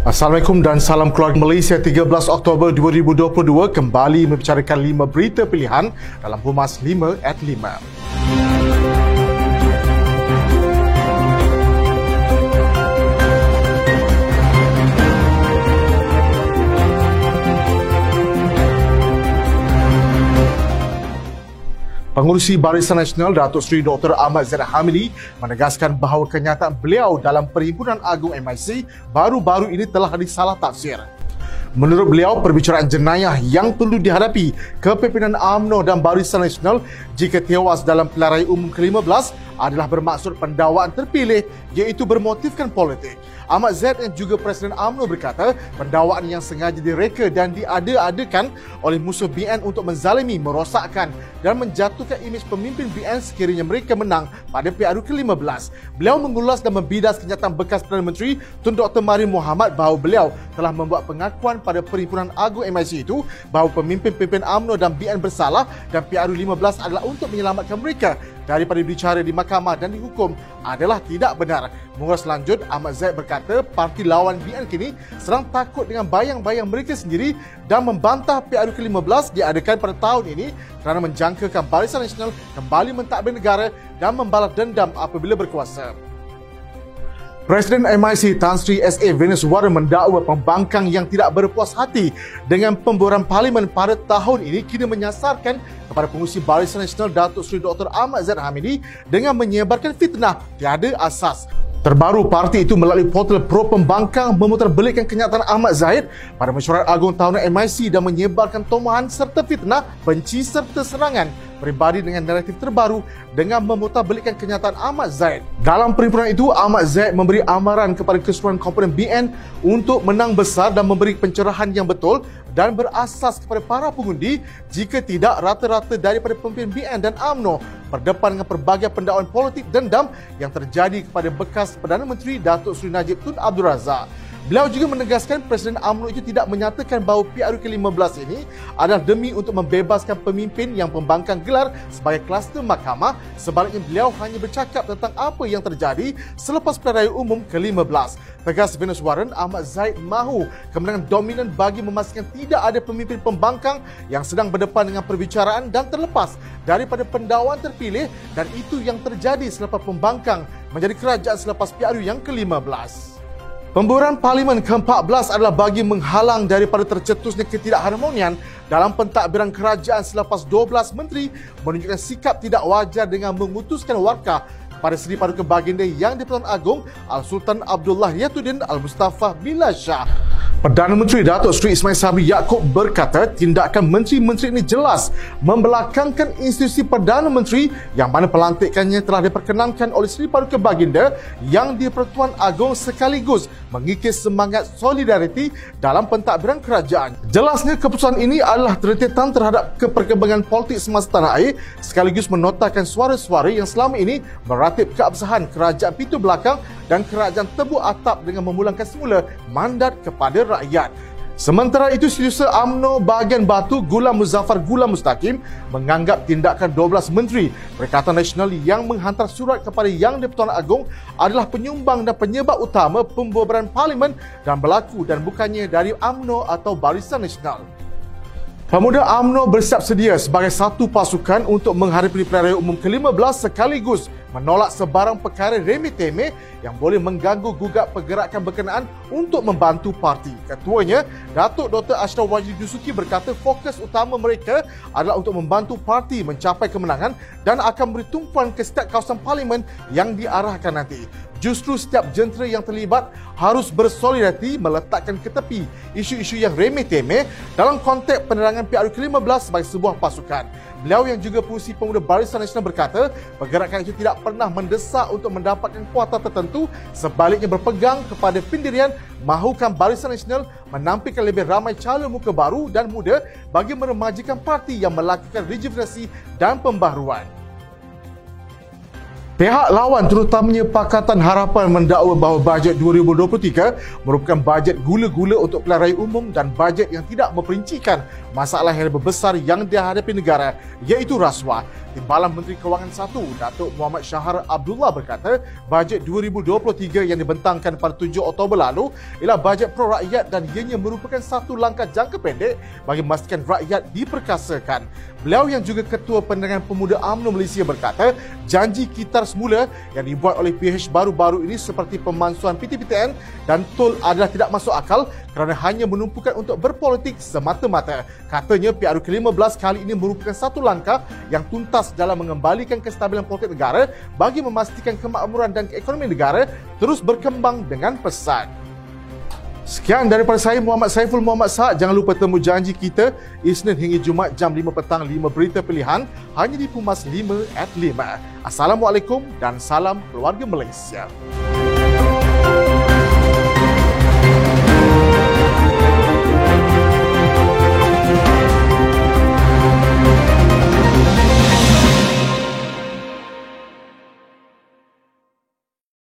Assalamualaikum dan salam keluarga Malaysia 13 Oktober 2022 kembali membicarakan lima berita pilihan dalam Humas 5 at 5. Pengurusi Barisan Nasional Datuk Seri Dr. Ahmad Zaid Hamidi menegaskan bahawa kenyataan beliau dalam Perhimpunan Agung MIC baru-baru ini telah disalah tafsir. Menurut beliau, perbicaraan jenayah yang perlu dihadapi kepimpinan AMNO dan Barisan Nasional jika tewas dalam raya umum ke-15 adalah bermaksud pendawaan terpilih iaitu bermotifkan politik. Ahmad Zaid yang juga Presiden AMNO berkata pendawaan yang sengaja direka dan diada-adakan oleh musuh BN untuk menzalimi, merosakkan dan menjatuhkan imej pemimpin BN sekiranya mereka menang pada PRU ke-15. Beliau mengulas dan membidas kenyataan bekas Perdana Menteri Tun Dr. Mari Muhammad bahawa beliau telah membuat pengakuan pada Perhimpunan Agung MIC itu bahawa pemimpin-pemimpin AMNO dan BN bersalah dan PRU 15 adalah untuk menyelamatkan mereka daripada bicara di mahkamah dan dihukum adalah tidak benar. Mengulas lanjut, Ahmad Zaid berkata parti lawan BN kini sedang takut dengan bayang-bayang mereka sendiri dan membantah PRU ke-15 diadakan pada tahun ini kerana menjangkakan Barisan Nasional kembali mentadbir negara dan membalas dendam apabila berkuasa. Presiden MIC Tan Sri S.A. Venezuela mendakwa pembangkang yang tidak berpuas hati dengan pembuaran parlimen pada tahun ini kini menyasarkan kepada pengurusi Barisan Nasional Datuk Seri Dr. Ahmad Zaid Hamidi dengan menyebarkan fitnah tiada asas. Terbaru, parti itu melalui portal Pro Pembangkang memutarbelikkan kenyataan Ahmad Zahid pada mesyuarat agung tahunan MIC dan menyebarkan tomahan serta fitnah, benci serta serangan peribadi dengan naratif terbaru dengan memutarbelikkan kenyataan Ahmad Zaid. Dalam perhimpunan itu, Ahmad Zaid memberi amaran kepada keseluruhan komponen BN untuk menang besar dan memberi pencerahan yang betul dan berasas kepada para pengundi jika tidak rata-rata daripada pemimpin BN dan AMNO berdepan dengan pelbagai pendakwaan politik dendam yang terjadi kepada bekas Perdana Menteri Datuk Seri Najib Tun Abdul Razak. Beliau juga menegaskan Presiden UMNO itu tidak menyatakan bahawa PRU ke-15 ini adalah demi untuk membebaskan pemimpin yang pembangkang gelar sebagai kluster mahkamah. Sebaliknya beliau hanya bercakap tentang apa yang terjadi selepas pilihan raya umum ke-15. Tegas Venus Warren, Ahmad Zaid mahu kemenangan dominan bagi memastikan tidak ada pemimpin pembangkang yang sedang berdepan dengan perbicaraan dan terlepas daripada pendakwaan terpilih dan itu yang terjadi selepas pembangkang menjadi kerajaan selepas PRU yang ke-15. Pembuaran Parlimen ke-14 adalah bagi menghalang daripada tercetusnya ketidakharmonian dalam pentadbiran kerajaan selepas 12 menteri menunjukkan sikap tidak wajar dengan mengutuskan warkah kepada Seri Paduka Baginda yang di-Pertuan Agong Al-Sultan Abdullah Yatuddin Al-Mustafa Bilal Shah. Perdana Menteri Datuk Seri Ismail Sabri Yaakob berkata tindakan menteri-menteri ini jelas membelakangkan institusi Perdana Menteri yang mana pelantikannya telah diperkenankan oleh Seri Paduka Baginda yang di-Pertuan Agong sekaligus mengikis semangat solidariti dalam pentadbiran kerajaan. Jelasnya keputusan ini adalah terdetetan terhadap keperkembangan politik semasa tanah air sekaligus menotakan suara-suara yang selama ini meratip keabsahan kerajaan pintu belakang dan kerajaan tebu atap dengan memulangkan semula mandat kepada rakyat. Sementara itu, Setiausaha UMNO bahagian Batu Gulam Muzaffar Gulam Mustaqim menganggap tindakan 12 Menteri Perikatan Nasional yang menghantar surat kepada Yang di-Pertuan Agong adalah penyumbang dan penyebab utama pembubaran Parlimen dan berlaku dan bukannya dari UMNO atau Barisan Nasional. Pemuda AMNO bersiap sedia sebagai satu pasukan untuk menghadapi raya umum ke-15 sekaligus menolak sebarang perkara remeh-temeh yang boleh mengganggu gugat pergerakan berkenaan untuk membantu parti. Ketuanya, Datuk Dr. Ashraf Wajid Dusuki berkata fokus utama mereka adalah untuk membantu parti mencapai kemenangan dan akan beri tumpuan ke setiap kawasan parlimen yang diarahkan nanti. Justru setiap jentera yang terlibat harus bersolidariti meletakkan ke tepi isu-isu yang remeh-temeh dalam konteks penerangan PRU ke-15 sebagai sebuah pasukan. Beliau yang juga pengurusi pemuda Barisan Nasional berkata, pergerakan itu tidak pernah mendesak untuk mendapatkan kuasa tertentu, sebaliknya berpegang kepada pendirian mahukan Barisan Nasional menampilkan lebih ramai calon muka baru dan muda bagi meremajikan parti yang melakukan regenerasi dan pembaharuan. Pihak lawan terutamanya Pakatan Harapan mendakwa bahawa bajet 2023 merupakan bajet gula-gula untuk raya umum dan bajet yang tidak memperincikan masalah yang lebih besar yang dihadapi negara iaitu rasuah. Timbalan Menteri Kewangan 1, Datuk Muhammad Syahar Abdullah berkata, bajet 2023 yang dibentangkan pada 7 Oktober lalu ialah bajet pro rakyat dan ianya merupakan satu langkah jangka pendek bagi memastikan rakyat diperkasakan. Beliau yang juga Ketua Penerangan Pemuda UMNO Malaysia berkata, janji kitar semula yang dibuat oleh PH baru-baru ini seperti pemansuhan PTPTN dan tol adalah tidak masuk akal kerana hanya menumpukan untuk berpolitik semata-mata. Katanya PRU ke-15 kali ini merupakan satu langkah yang tuntas dalam mengembalikan kestabilan politik negara bagi memastikan kemakmuran dan ekonomi negara terus berkembang dengan pesat. Sekian daripada saya Muhammad Saiful Muhammad Saad. Jangan lupa temu janji kita Isnin hingga Jumaat jam 5 petang 5 berita pilihan hanya di Pumas 5 at 5. Assalamualaikum dan salam keluarga Malaysia.